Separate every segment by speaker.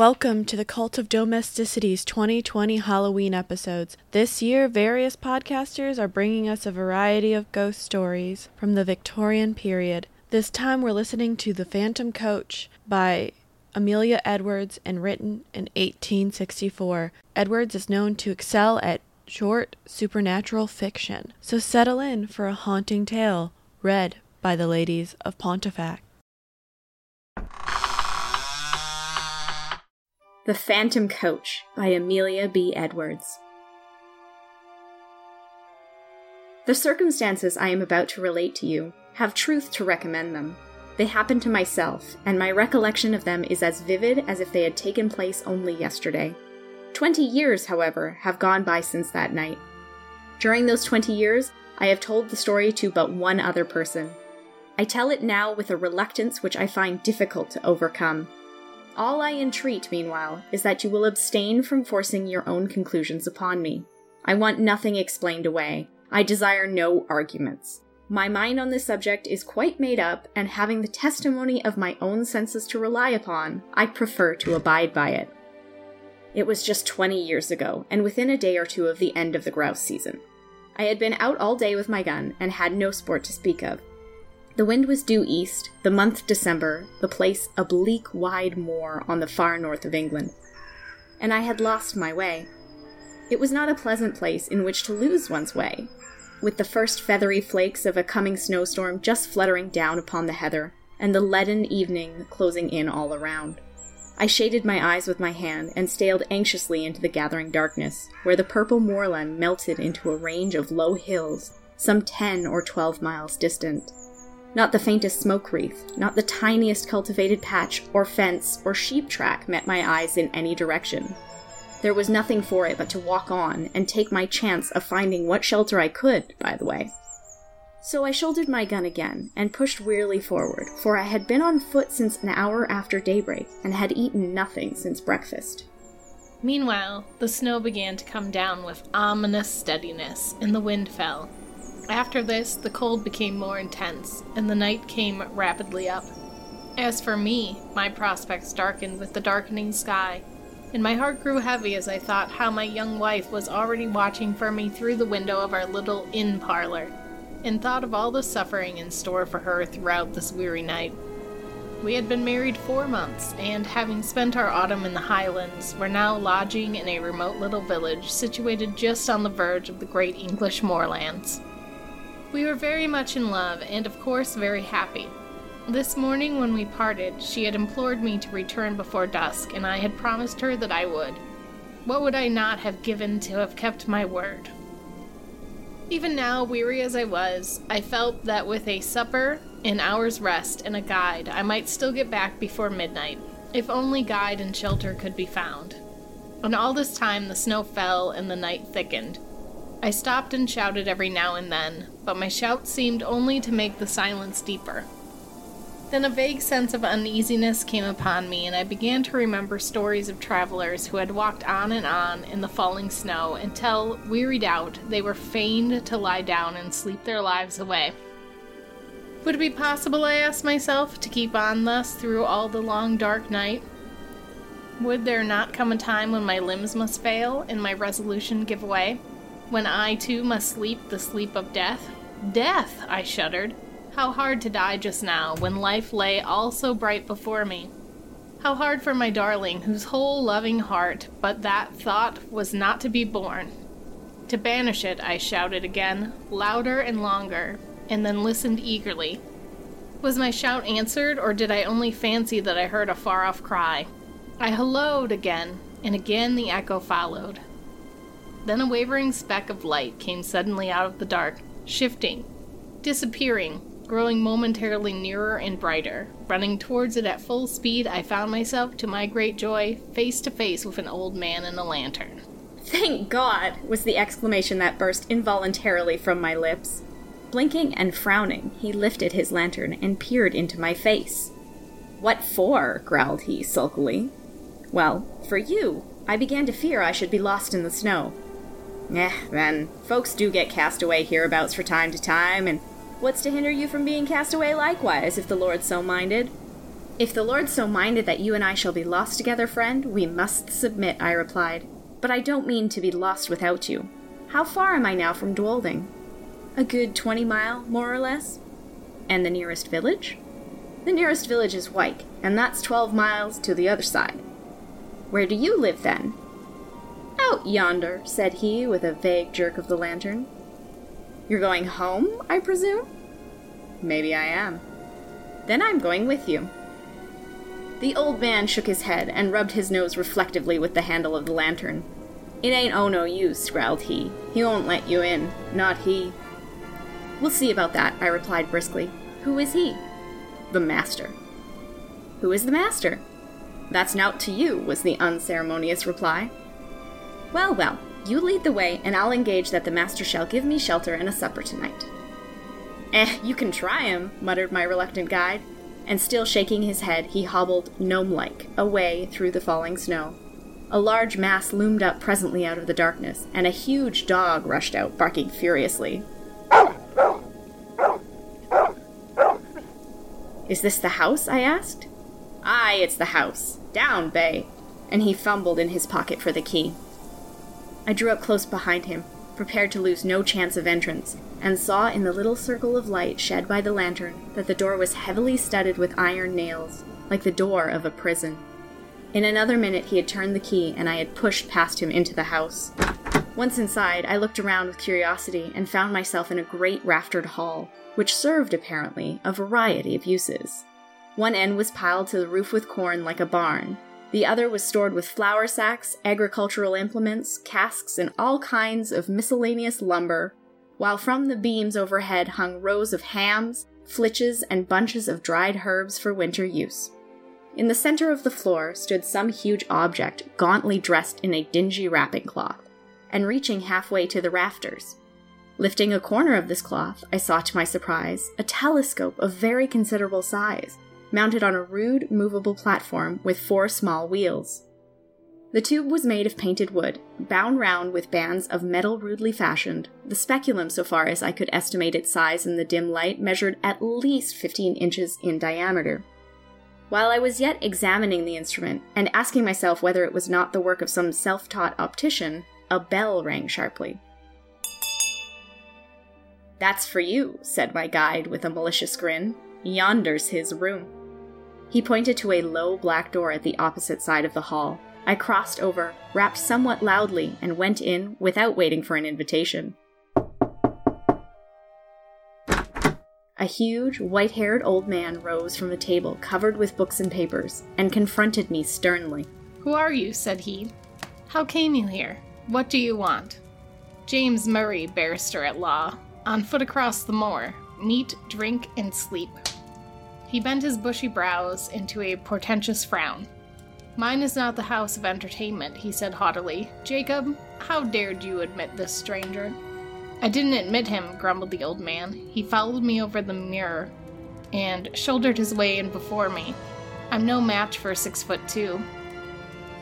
Speaker 1: Welcome to the Cult of Domesticity's 2020 Halloween episodes. This year, various podcasters are bringing us a variety of ghost stories from the Victorian period. This time, we're listening to The Phantom Coach by Amelia Edwards and written in 1864. Edwards is known to excel at short supernatural fiction, so settle in for a haunting tale read by the ladies of Pontifacts.
Speaker 2: The Phantom Coach by Amelia B. Edwards. The circumstances I am about to relate to you have truth to recommend them. They happened to myself, and my recollection of them is as vivid as if they had taken place only yesterday. Twenty years, however, have gone by since that night. During those twenty years, I have told the story to but one other person. I tell it now with a reluctance which I find difficult to overcome. All I entreat, meanwhile, is that you will abstain from forcing your own conclusions upon me. I want nothing explained away. I desire no arguments. My mind on this subject is quite made up, and having the testimony of my own senses to rely upon, I prefer to abide by it. It was just 20 years ago, and within a day or two of the end of the grouse season. I had been out all day with my gun and had no sport to speak of. The wind was due east, the month December, the place a bleak, wide moor on the far north of England. And I had lost my way. It was not a pleasant place in which to lose one's way, with the first feathery flakes of a coming snowstorm just fluttering down upon the heather, and the leaden evening closing in all around. I shaded my eyes with my hand and stared anxiously into the gathering darkness, where the purple moorland melted into a range of low hills, some ten or twelve miles distant. Not the faintest smoke wreath, not the tiniest cultivated patch, or fence, or sheep track met my eyes in any direction. There was nothing for it but to walk on and take my chance of finding what shelter I could, by the way. So I shouldered my gun again and pushed wearily forward, for I had been on foot since an hour after daybreak and had eaten nothing since breakfast.
Speaker 3: Meanwhile, the snow began to come down with ominous steadiness, and the wind fell. After this, the cold became more intense, and the night came rapidly up. As for me, my prospects darkened with the darkening sky, and my heart grew heavy as I thought how my young wife was already watching for me through the window of our little inn parlor, and thought of all the suffering in store for her throughout this weary night. We had been married four months, and having spent our autumn in the Highlands, were now lodging in a remote little village situated just on the verge of the great English moorlands. We were very much in love, and of course very happy. This morning, when we parted, she had implored me to return before dusk, and I had promised her that I would. What would I not have given to have kept my word? Even now, weary as I was, I felt that with a supper, an hour's rest, and a guide, I might still get back before midnight, if only guide and shelter could be found. And all this time the snow fell and the night thickened. I stopped and shouted every now and then, but my shout seemed only to make the silence deeper. Then a vague sense of uneasiness came upon me, and I began to remember stories of travelers who had walked on and on in the falling snow until, wearied out, they were fain to lie down and sleep their lives away. Would it be possible, I asked myself, to keep on thus through all the long dark night? Would there not come a time when my limbs must fail and my resolution give way? when I too must sleep the sleep of death? Death! I shuddered. How hard to die just now, when life lay all so bright before me. How hard for my darling, whose whole loving heart, but that thought was not to be borne. To banish it, I shouted again, louder and longer, and then listened eagerly. Was my shout answered, or did I only fancy that I heard a far off cry? I hallooed again, and again the echo followed. Then a wavering speck of light came suddenly out of the dark, shifting, disappearing, growing momentarily nearer and brighter. Running towards it at full speed, I found myself, to my great joy, face to face with an old man in a lantern.
Speaker 2: Thank God! was the exclamation that burst involuntarily from my lips. Blinking and frowning, he lifted his lantern and peered into my face. What for? growled he sulkily. Well, for you. I began to fear I should be lost in the snow. Eh, then, folks do get cast away hereabouts for time to time, and what's to hinder you from being cast away likewise, if the Lord so minded? If the Lord so minded that you and I shall be lost together, friend, we must submit, I replied. But I don't mean to be lost without you. How far am I now from Dwolding? A good twenty mile, more or less. And the nearest village? The nearest village is Wyke, and that's twelve miles to the other side. Where do you live then? Out yonder, said he with a vague jerk of the lantern. You're going home, I presume? Maybe I am. Then I'm going with you. The old man shook his head and rubbed his nose reflectively with the handle of the lantern. It ain't oh no use, growled he. He won't let you in. Not he. We'll see about that, I replied briskly. Who is he? The master. Who is the master? That's nowt to you, was the unceremonious reply. Well, well, you lead the way, and I'll engage that the master shall give me shelter and a supper tonight. Eh, you can try him, muttered my reluctant guide, and still shaking his head, he hobbled, gnome like, away through the falling snow. A large mass loomed up presently out of the darkness, and a huge dog rushed out, barking furiously. Is this the house? I asked. Aye, it's the house. Down, Bay. And he fumbled in his pocket for the key. I drew up close behind him, prepared to lose no chance of entrance, and saw in the little circle of light shed by the lantern that the door was heavily studded with iron nails, like the door of a prison. In another minute, he had turned the key, and I had pushed past him into the house. Once inside, I looked around with curiosity and found myself in a great raftered hall, which served, apparently, a variety of uses. One end was piled to the roof with corn like a barn, the other was stored with flour sacks, agricultural implements, casks, and all kinds of miscellaneous lumber, while from the beams overhead hung rows of hams, flitches, and bunches of dried herbs for winter use. In the center of the floor stood some huge object, gauntly dressed in a dingy wrapping cloth, and reaching halfway to the rafters. Lifting a corner of this cloth, I saw to my surprise a telescope of very considerable size, mounted on a rude, movable platform with four small wheels. The tube was made of painted wood, bound round with bands of metal rudely fashioned. The speculum, so far as I could estimate its size in the dim light, measured at least 15 inches in diameter. While I was yet examining the instrument, and asking myself whether it was not the work of some self taught optician, a bell rang sharply. That's for you, said my guide with a malicious grin. Yonder's his room. He pointed to a low black door at the opposite side of the hall. I crossed over, rapped somewhat loudly, and went in without waiting for an invitation. A huge, white haired old man rose from a table covered with books and papers and confronted me sternly.
Speaker 3: Who are you? said he. How came you here? What do you want? James Murray, barrister at law, on foot across the moor. Meat, drink, and sleep. He bent his bushy brows into a portentous frown. Mine is not the house of entertainment, he said haughtily. Jacob, how dared you admit this stranger? I didn't admit him, grumbled the old man. He followed me over the mirror and shouldered his way in before me. I'm no match for six foot two.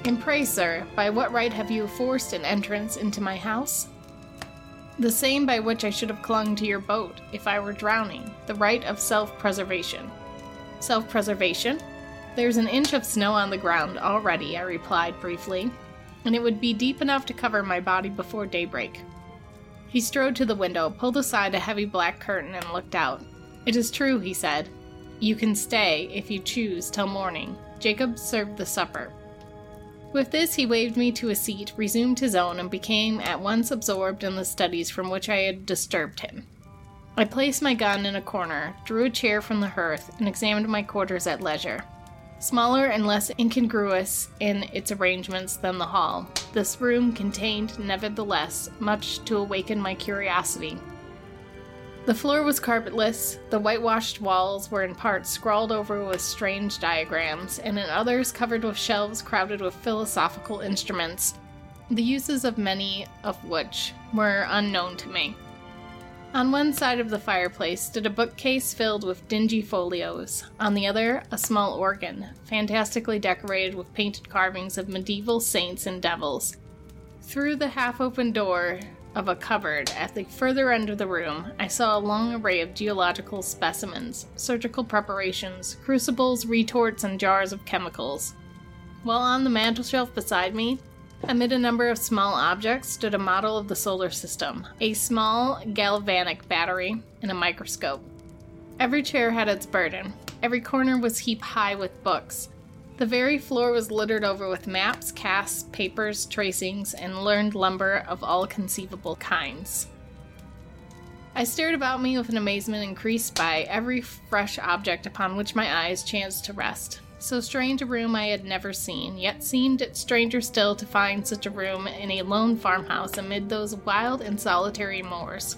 Speaker 3: And pray, sir, by what right have you forced an entrance into my house? The same by which I should have clung to your boat if I were drowning, the right of self preservation. Self preservation? There's an inch of snow on the ground already, I replied briefly, and it would be deep enough to cover my body before daybreak. He strode to the window, pulled aside a heavy black curtain, and looked out. It is true, he said. You can stay, if you choose, till morning. Jacob served the supper. With this, he waved me to a seat, resumed his own, and became at once absorbed in the studies from which I had disturbed him. I placed my gun in a corner, drew a chair from the hearth, and examined my quarters at leisure. Smaller and less incongruous in its arrangements than the hall, this room contained, nevertheless, much to awaken my curiosity. The floor was carpetless, the whitewashed walls were in parts scrawled over with strange diagrams, and in others covered with shelves crowded with philosophical instruments, the uses of many of which were unknown to me. On one side of the fireplace stood a bookcase filled with dingy folios. On the other, a small organ, fantastically decorated with painted carvings of medieval saints and devils. Through the half open door of a cupboard at the further end of the room, I saw a long array of geological specimens, surgical preparations, crucibles, retorts, and jars of chemicals. While on the mantelshelf beside me, amid a number of small objects, stood a model of the solar system, a small galvanic battery, and a microscope. Every chair had its burden. Every corner was heaped high with books. The very floor was littered over with maps, casts, papers, tracings, and learned lumber of all conceivable kinds. I stared about me with an amazement increased by every fresh object upon which my eyes chanced to rest. So strange a room I had never seen, yet seemed it stranger still to find such a room in a lone farmhouse amid those wild and solitary moors.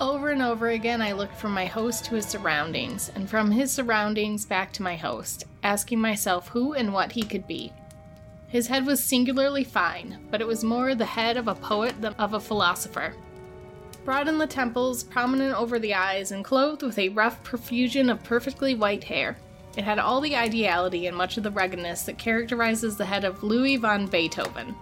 Speaker 3: Over and over again, I looked from my host to his surroundings, and from his surroundings back to my host, asking myself who and what he could be. His head was singularly fine, but it was more the head of a poet than of a philosopher. Broad in the temples, prominent over the eyes, and clothed with a rough profusion of perfectly white hair. It had all the ideality and much of the ruggedness that characterizes the head of Louis van Beethoven.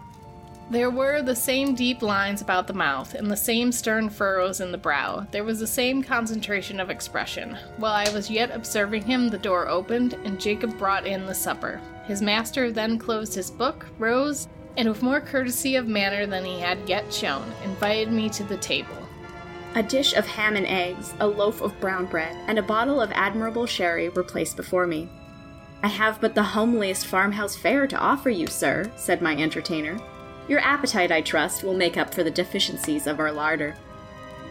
Speaker 3: There were the same deep lines about the mouth and the same stern furrows in the brow. There was the same concentration of expression. While I was yet observing him, the door opened, and Jacob brought in the supper. His master then closed his book, rose, and with more courtesy of manner than he had yet shown, invited me to the table.
Speaker 2: A dish of ham and eggs, a loaf of brown bread, and a bottle of admirable sherry were placed before me. I have but the homeliest farmhouse fare to offer you, sir, said my entertainer. Your appetite, I trust, will make up for the deficiencies of our larder.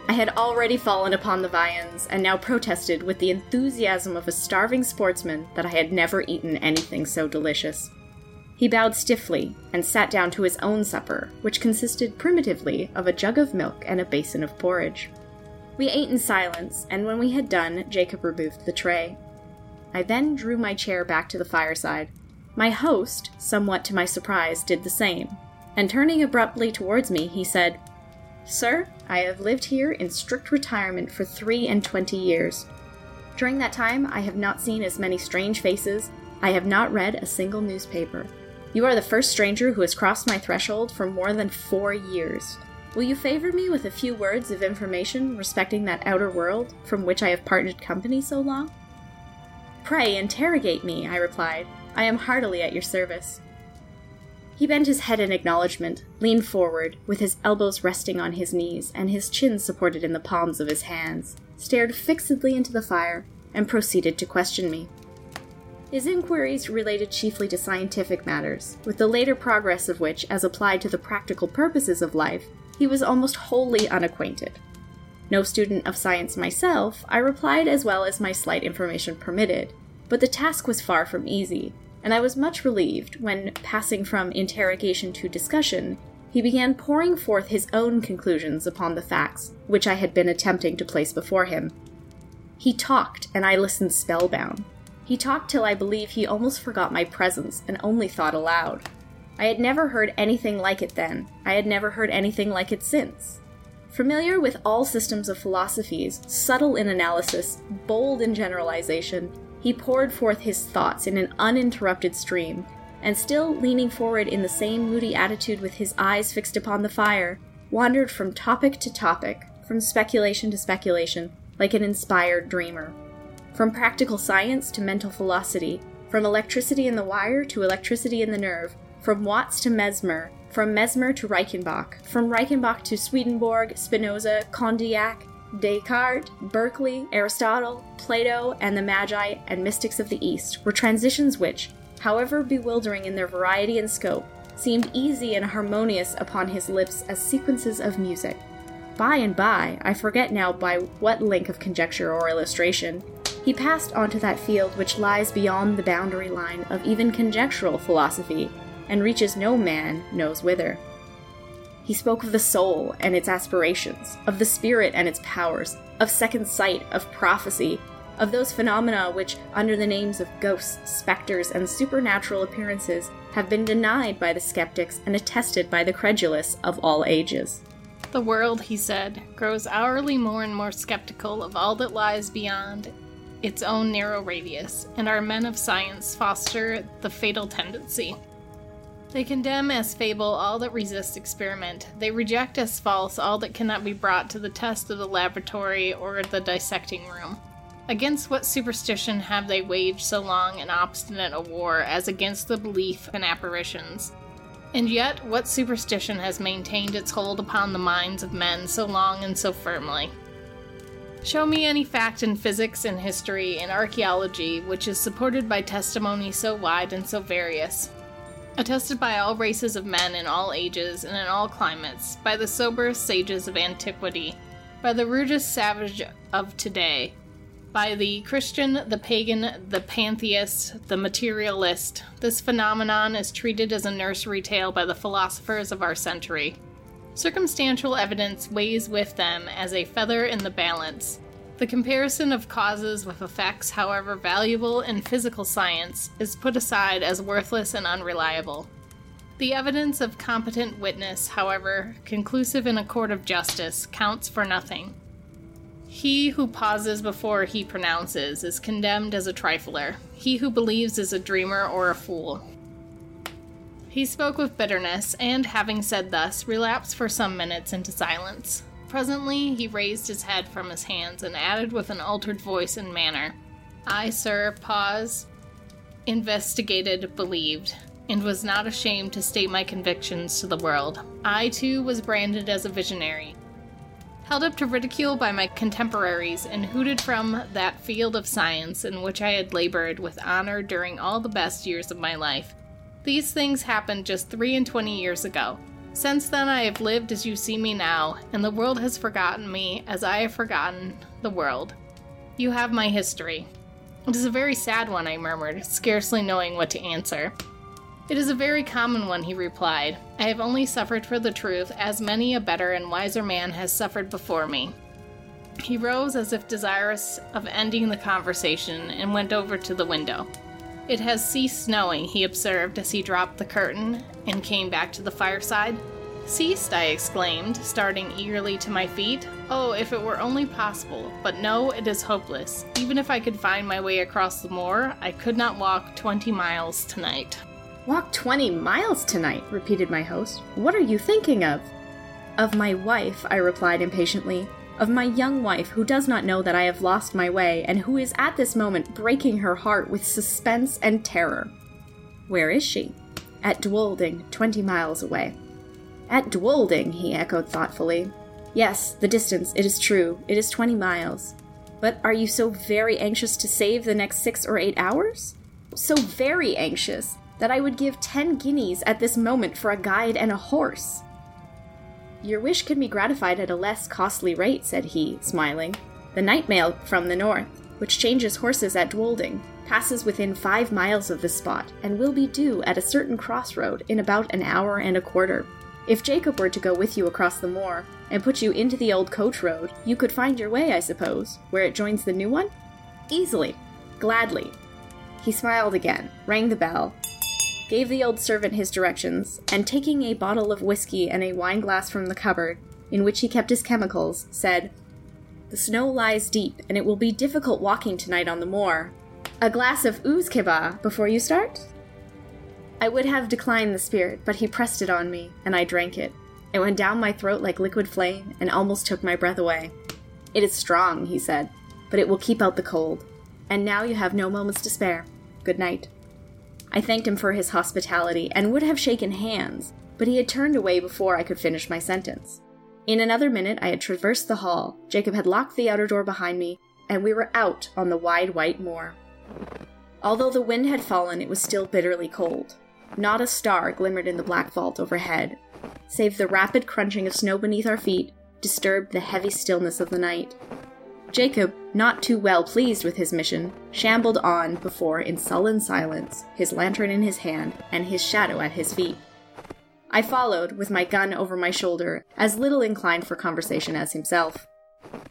Speaker 2: I had already fallen upon the viands, and now protested with the enthusiasm of a starving sportsman that I had never eaten anything so delicious. He bowed stiffly and sat down to his own supper, which consisted primitively of a jug of milk and a basin of porridge. We ate in silence, and when we had done, Jacob removed the tray. I then drew my chair back to the fireside. My host, somewhat to my surprise, did the same, and turning abruptly towards me, he said, Sir, I have lived here in strict retirement for three and twenty years. During that time, I have not seen as many strange faces, I have not read a single newspaper. You are the first stranger who has crossed my threshold for more than four years. Will you favor me with a few words of information respecting that outer world from which I have parted company so long? Pray interrogate me, I replied. I am heartily at your service. He bent his head in acknowledgement, leaned forward, with his elbows resting on his knees and his chin supported in the palms of his hands, stared fixedly into the fire, and proceeded to question me. His inquiries related chiefly to scientific matters, with the later progress of which, as applied to the practical purposes of life, he was almost wholly unacquainted. No student of science myself, I replied as well as my slight information permitted, but the task was far from easy, and I was much relieved when, passing from interrogation to discussion, he began pouring forth his own conclusions upon the facts which I had been attempting to place before him. He talked, and I listened spellbound. He talked till I believe he almost forgot my presence and only thought aloud. I had never heard anything like it then. I had never heard anything like it since. Familiar with all systems of philosophies, subtle in analysis, bold in generalization, he poured forth his thoughts in an uninterrupted stream, and still leaning forward in the same moody attitude with his eyes fixed upon the fire, wandered from topic to topic, from speculation to speculation, like an inspired dreamer. From practical science to mental philosophy, from electricity in the wire to electricity in the nerve, from Watts to Mesmer, from Mesmer to Reichenbach, from Reichenbach to Swedenborg, Spinoza, Condillac, Descartes, Berkeley, Aristotle, Plato, and the Magi and mystics of the East were transitions which, however bewildering in their variety and scope, seemed easy and harmonious upon his lips as sequences of music. By and by, I forget now by what link of conjecture or illustration, he passed onto that field which lies beyond the boundary line of even conjectural philosophy and reaches no man knows whither. He spoke of the soul and its aspirations, of the spirit and its powers, of second sight, of prophecy, of those phenomena which, under the names of ghosts, specters, and supernatural appearances, have been denied by the skeptics and attested by the credulous of all ages.
Speaker 3: The world, he said, grows hourly more and more skeptical of all that lies beyond its own narrow radius, and our men of science foster the fatal tendency. They condemn as fable all that resists experiment. They reject as false all that cannot be brought to the test of the laboratory or the dissecting room. Against what superstition have they waged so long and obstinate a war as against the belief in apparitions? And yet, what superstition has maintained its hold upon the minds of men so long and so firmly? Show me any fact in physics and history and archaeology which is supported by testimony so wide and so various, attested by all races of men in all ages and in all climates, by the soberest sages of antiquity, by the rudest savage of today, by the Christian, the pagan, the pantheist, the materialist. This phenomenon is treated as a nursery tale by the philosophers of our century. Circumstantial evidence weighs with them as a feather in the balance. The comparison of causes with effects, however valuable in physical science, is put aside as worthless and unreliable. The evidence of competent witness, however conclusive in a court of justice, counts for nothing. He who pauses before he pronounces is condemned as a trifler. He who believes is a dreamer or a fool. He spoke with bitterness, and having said thus, relapsed for some minutes into silence. Presently, he raised his head from his hands and added with an altered voice and manner I, sir, pause, investigated, believed, and was not ashamed to state my convictions to the world. I, too, was branded as a visionary held up to ridicule by my contemporaries, and hooted from that field of science in which I had labored with honor during all the best years of my life. These things happened just three and twenty years ago. Since then, I have lived as you see me now, and the world has forgotten me as I have forgotten the world. You have my history. It is a very sad one, I murmured, scarcely knowing what to answer. It is a very common one, he replied. I have only suffered for the truth, as many a better and wiser man has suffered before me. He rose as if desirous of ending the conversation and went over to the window. It has ceased snowing, he observed as he dropped the curtain and came back to the fireside. Ceased, I exclaimed, starting eagerly to my feet. Oh, if it were only possible, but no, it is hopeless. Even if I could find my way across the moor, I could not walk twenty miles tonight.
Speaker 2: Walk 20 miles tonight, repeated my host. What are you thinking of? Of my wife, I replied impatiently. Of my young wife, who does not know that I have lost my way, and who is at this moment breaking her heart with suspense and terror. Where is she? At Dwolding, twenty miles away. At Dwolding, he echoed thoughtfully. Yes, the distance, it is true, it is twenty miles. But are you so very anxious to save the next six or eight hours? So very anxious that I would give ten guineas at this moment for a guide and a horse. Your wish can be gratified at a less costly rate, said he, smiling. The night mail from the north, which changes horses at Dwolding, passes within five miles of this spot, and will be due at a certain crossroad in about an hour and a quarter. If Jacob were to go with you across the moor, and put you into the old coach road, you could find your way, I suppose, where it joins the new one? Easily. Gladly. He smiled again, rang the bell, gave the old servant his directions, and taking a bottle of whiskey and a wine glass from the cupboard, in which he kept his chemicals, said, The snow lies deep, and it will be difficult walking tonight on the moor. A glass of ooze before you start? I would have declined the spirit, but he pressed it on me, and I drank it. It went down my throat like liquid flame, and almost took my breath away. It is strong, he said, but it will keep out the cold. And now you have no moments to spare. Good night. I thanked him for his hospitality and would have shaken hands, but he had turned away before I could finish my sentence. In another minute, I had traversed the hall, Jacob had locked the outer door behind me, and we were out on the wide white moor. Although the wind had fallen, it was still bitterly cold. Not a star glimmered in the black vault overhead, save the rapid crunching of snow beneath our feet disturbed the heavy stillness of the night. Jacob, not too well pleased with his mission, shambled on before in sullen silence, his lantern in his hand and his shadow at his feet. I followed, with my gun over my shoulder, as little inclined for conversation as himself.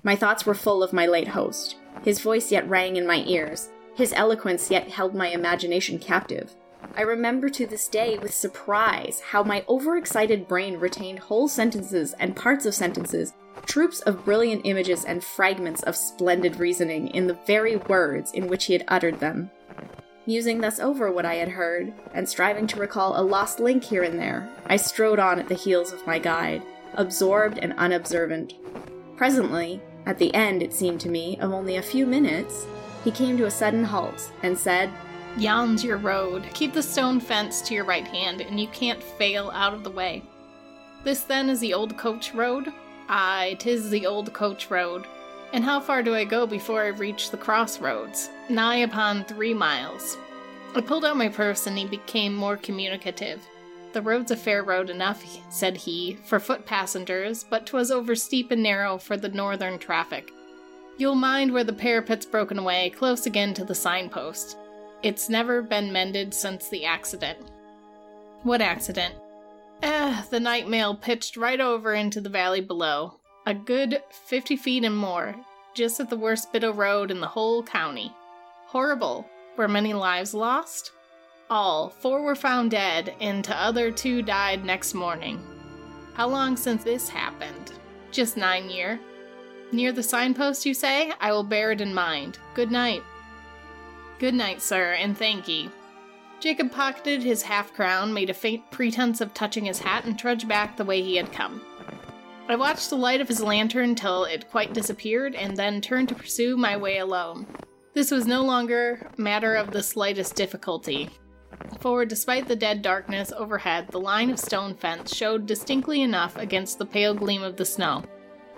Speaker 2: My thoughts were full of my late host. His voice yet rang in my ears, his eloquence yet held my imagination captive. I remember to this day with surprise how my overexcited brain retained whole sentences and parts of sentences troops of brilliant images and fragments of splendid reasoning in the very words in which he had uttered them. Musing thus over what I had heard, and striving to recall a lost link here and there, I strode on at the heels of my guide, absorbed and unobservant. Presently, at the end, it seemed to me, of only a few minutes, he came to a sudden halt and said,
Speaker 3: Yon's your road. Keep the stone fence to your right hand, and you can't fail out of the way. This then is the old coach road? Aye, tis the old coach road. And how far do I go before I reach the crossroads? Nigh upon three miles. I pulled out my purse and he became more communicative. The road's a fair road enough, said he, for foot passengers, but 'twas over steep and narrow for the northern traffic. You'll mind where the parapet's broken away, close again to the signpost. It's never been mended since the accident. What accident? Eh, the night mail pitched right over into the valley below. A good 50 feet and more, just at the worst bit of road in the whole county. Horrible. Were many lives lost? All. Four were found dead, and the other two died next morning. How long since this happened? Just nine year. Near the signpost, you say? I will bear it in mind. Good night. Good night, sir, and thank ye. Jacob pocketed his half crown, made a faint pretense of touching his hat, and trudged back the way he had come. I watched the light of his lantern till it quite disappeared, and then turned to pursue my way alone. This was no longer matter of the slightest difficulty, for despite the dead darkness overhead, the line of stone fence showed distinctly enough against the pale gleam of the snow.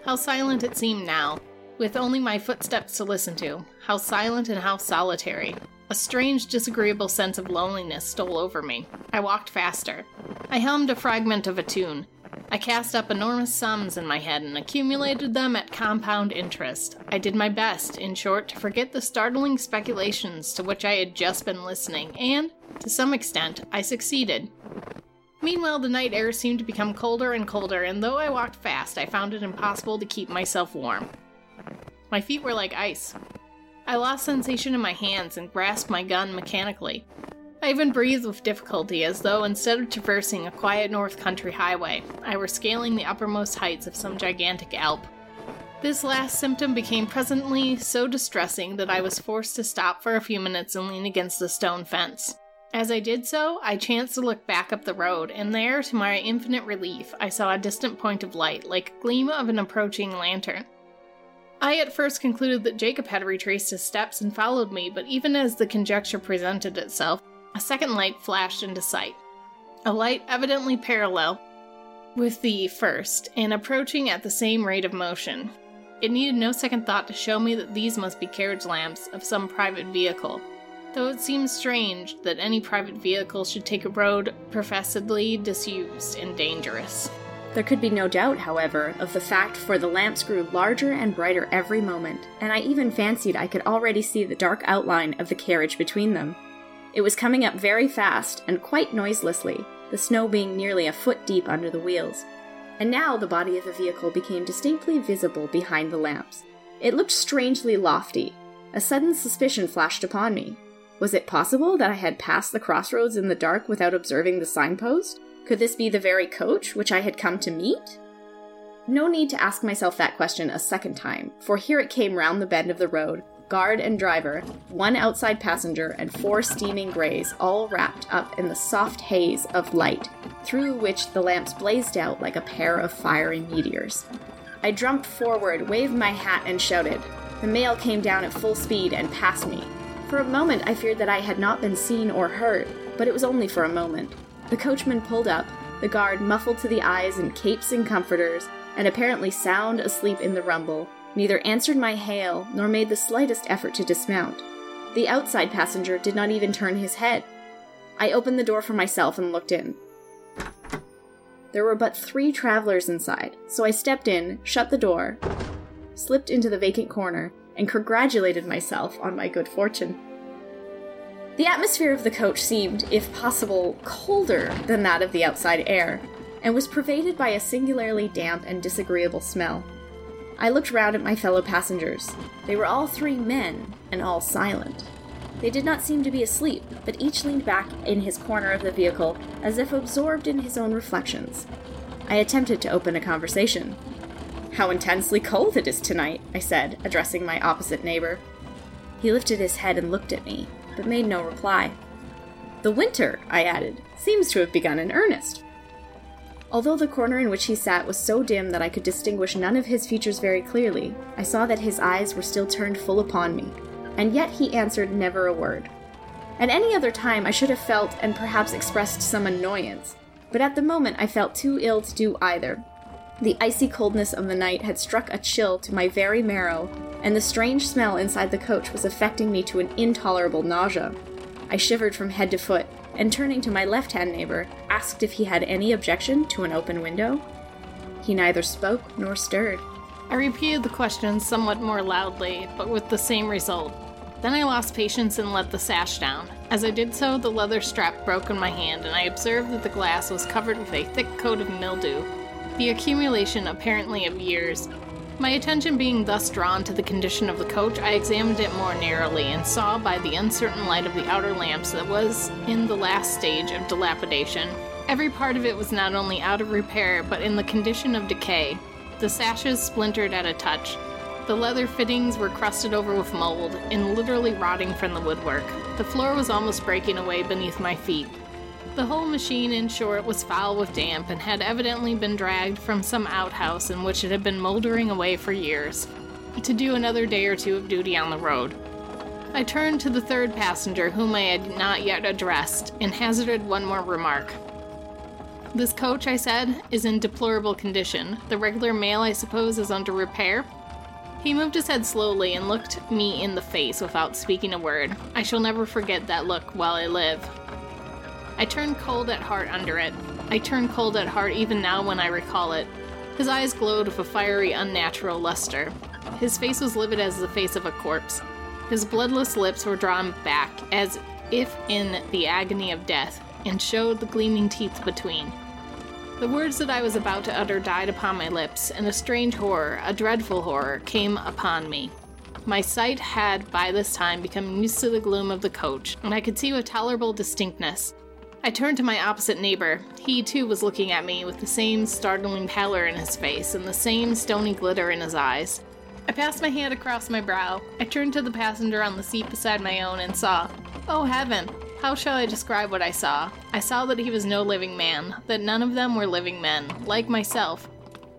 Speaker 3: How silent it seemed now, with only my footsteps to listen to. How silent and how solitary. A strange, disagreeable sense of loneliness stole over me. I walked faster. I hummed a fragment of a tune. I cast up enormous sums in my head and accumulated them at compound interest. I did my best, in short, to forget the startling speculations to which I had just been listening, and, to some extent, I succeeded. Meanwhile, the night air seemed to become colder and colder, and though I walked fast, I found it impossible to keep myself warm. My feet were like ice. I lost sensation in my hands and grasped my gun mechanically. I even breathed with difficulty, as though instead of traversing a quiet north country highway, I were scaling the uppermost heights of some gigantic Alp. This last symptom became presently so distressing that I was forced to stop for a few minutes and lean against the stone fence. As I did so, I chanced to look back up the road, and there, to my infinite relief, I saw a distant point of light, like a gleam of an approaching lantern. I at first concluded that Jacob had retraced his steps and followed me, but even as the conjecture presented itself, a second light flashed into sight. A light evidently parallel with the first, and approaching at the same rate of motion. It needed no second thought to show me that these must be carriage lamps of some private vehicle though it seems strange that any private vehicle should take a road professedly disused and dangerous.
Speaker 2: There could be no doubt, however, of the fact, for the lamps grew larger and brighter every moment, and I even fancied I could already see the dark outline of the carriage between them. It was coming up very fast and quite noiselessly, the snow being nearly a foot deep under the wheels. And now the body of the vehicle became distinctly visible behind the lamps. It looked strangely lofty. A sudden suspicion flashed upon me. Was it possible that I had passed the crossroads in the dark without observing the signpost? Could this be the very coach which I had come to meet? No need to ask myself that question a second time, for here it came round the bend of the road, guard and driver, one outside passenger, and four steaming greys, all wrapped up in the soft haze of light, through which the lamps blazed out like a pair of fiery meteors. I jumped forward, waved my hat, and shouted. The mail came down at full speed and passed me, for a moment, I feared that I had not been seen or heard, but it was only for a moment. The coachman pulled up, the guard muffled to the eyes in capes and comforters, and apparently sound asleep in the rumble, neither answered my hail nor made the slightest effort to dismount. The outside passenger did not even turn his head. I opened the door for myself and looked in. There were but three travelers inside, so I stepped in, shut the door, slipped into the vacant corner, and congratulated myself on my good fortune. The atmosphere of the coach seemed, if possible, colder than that of the outside air, and was pervaded by a singularly damp and disagreeable smell. I looked round at my fellow passengers. They were all three men, and all silent. They did not seem to be asleep, but each leaned back in his corner of the vehicle as if absorbed in his own reflections. I attempted to open a conversation, how intensely cold it is tonight, I said, addressing my opposite neighbor. He lifted his head and looked at me. But made no reply. The winter, I added, seems to have begun in earnest. Although the corner in which he sat was so dim that I could distinguish none of his features very clearly, I saw that his eyes were still turned full upon me, and yet he answered never a word. At any other time, I should have felt and perhaps expressed some annoyance, but at the moment I felt too ill to do either. The icy coldness of the night had struck a chill to my very marrow, and the strange smell inside the coach was affecting me to an intolerable nausea. I shivered from head to foot, and turning to my left hand neighbor, asked if he had any objection to an open window. He neither spoke nor stirred.
Speaker 3: I repeated the question somewhat more loudly, but with the same result. Then I lost patience and let the sash down. As I did so, the leather strap broke in my hand, and I observed that the glass was covered with a thick coat of mildew, the accumulation apparently of years. My attention being thus drawn to the condition of the coach, I examined it more narrowly and saw by the uncertain light of the outer lamps that was in the last stage of dilapidation. Every part of it was not only out of repair, but in the condition of decay. The sashes splintered at a touch. The leather fittings were crusted over with mold and literally rotting from the woodwork. The floor was almost breaking away beneath my feet. The whole machine, in short, was foul with damp and had evidently been dragged from some outhouse in which it had been mouldering away for years, to do another day or two of duty on the road. I turned to the third passenger, whom I had not yet addressed, and hazarded one more remark. This coach, I said, is in deplorable condition. The regular mail, I suppose, is under repair? He moved his head slowly and looked me in the face without speaking a word. I shall never forget that look while I live. I turn cold at heart under it. I turn cold at heart even now when I recall it. His eyes glowed with a fiery, unnatural luster. His face was livid as the face of a corpse. His bloodless lips were drawn back, as if in the agony of death, and showed the gleaming teeth between. The words that I was about to utter died upon my lips, and a strange horror, a dreadful horror, came upon me. My sight had by this time become used to the gloom of the coach, and I could see with tolerable distinctness. I turned to my opposite neighbor. He too was looking at me with the same startling pallor in his face and the same stony glitter in his eyes. I passed my hand across my brow. I turned to the passenger on the seat beside my own and saw, oh heaven, how shall I describe what I saw? I saw that he was no living man, that none of them were living men, like myself.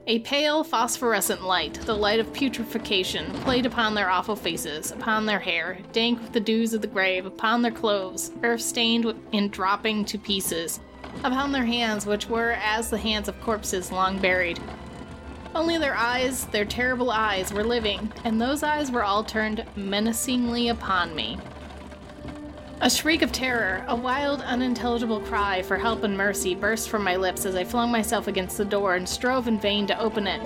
Speaker 3: A pale, phosphorescent light, the light of putrefaction, played upon their awful faces, upon their hair, dank with the dews of the grave, upon their clothes, earth stained and dropping to pieces, upon their hands, which were as the hands of corpses long buried. Only their eyes, their terrible eyes, were living, and those eyes were all turned menacingly upon me. A shriek of terror, a wild, unintelligible cry for help and mercy burst from my lips as I flung myself against the door and strove in vain to open it.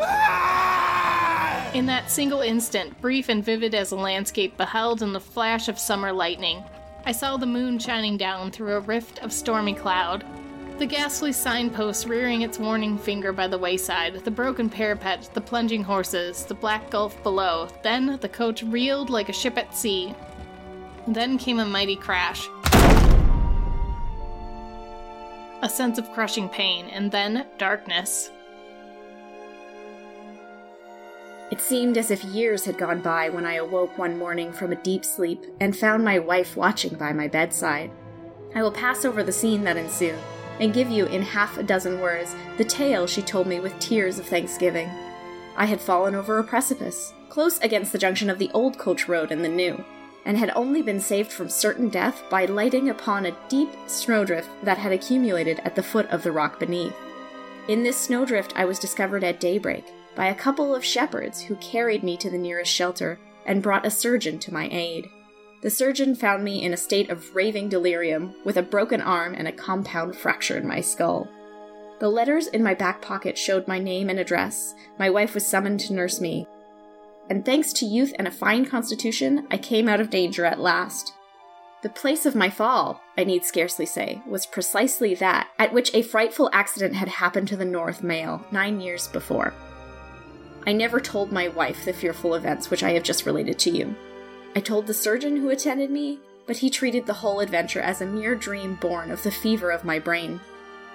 Speaker 3: In that single instant, brief and vivid as a landscape beheld in the flash of summer lightning, I saw the moon shining down through a rift of stormy cloud. The ghastly signpost rearing its warning finger by the wayside, the broken parapet, the plunging horses, the black gulf below. Then the coach reeled like a ship at sea, then came a mighty crash. A sense of crushing pain, and then darkness.
Speaker 2: It seemed as if years had gone by when I awoke one morning from a deep sleep and found my wife watching by my bedside. I will pass over the scene that ensued and give you in half a dozen words the tale she told me with tears of thanksgiving. I had fallen over a precipice, close against the junction of the old coach road and the new, and had only been saved from certain death by lighting upon a deep snowdrift that had accumulated at the foot of the rock beneath. In this snowdrift, I was discovered at daybreak by a couple of shepherds who carried me to the nearest shelter and brought a surgeon to my aid. The surgeon found me in a state of raving delirium, with a broken arm and a compound fracture in my skull. The letters in my back pocket showed my name and address. My wife was summoned to nurse me, and thanks to youth and a fine constitution, I came out of danger at last. The place of my fall, I need scarcely say, was precisely that at which a frightful accident had happened to the North Mail nine years before. I never told my wife the fearful events which I have just related to you. I told the surgeon who attended me, but he treated the whole adventure as a mere dream born of the fever of my brain.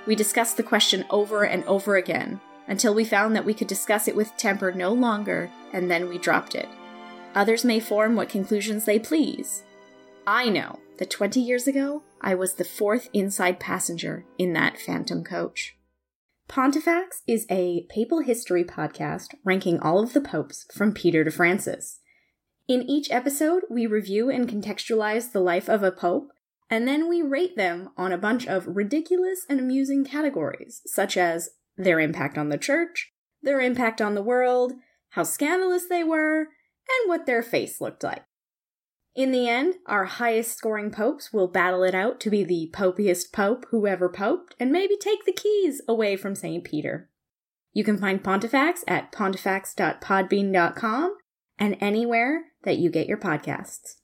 Speaker 2: We discussed the question over and over again, until we found that we could discuss it with temper no longer, and then we dropped it. Others may form what conclusions they please. I know that 20 years ago, I was the fourth inside passenger in that phantom coach. Pontifacts is a papal history podcast ranking all of the popes from Peter to Francis. In each episode, we review and contextualize the life of a pope, and then we rate them on a bunch of ridiculous and amusing categories, such as their impact on the church, their impact on the world, how scandalous they were, and what their face looked like. In the end, our highest scoring popes will battle it out to be the popiest pope who ever poped and maybe take the keys away from St. Peter. You can find Pontifacts at pontifacts.podbean.com and anywhere that you get your podcasts.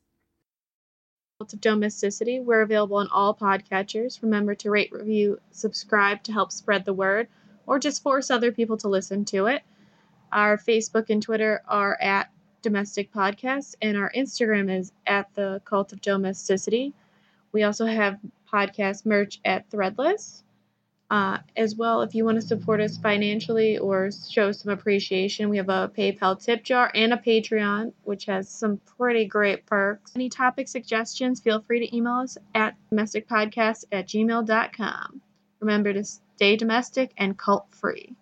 Speaker 1: Of Domesticity, we're available on all podcatchers. Remember to rate, review, subscribe to help spread the word, or just force other people to listen to it. Our Facebook and Twitter are at Domestic Podcast, and our Instagram is at the Cult of Domesticity. We also have podcast merch at Threadless. Uh, as well, if you want to support us financially or show some appreciation, we have a PayPal tip jar and a Patreon, which has some pretty great perks. Any topic suggestions, feel free to email us at domesticpodcast at gmail.com. Remember to stay domestic and cult free.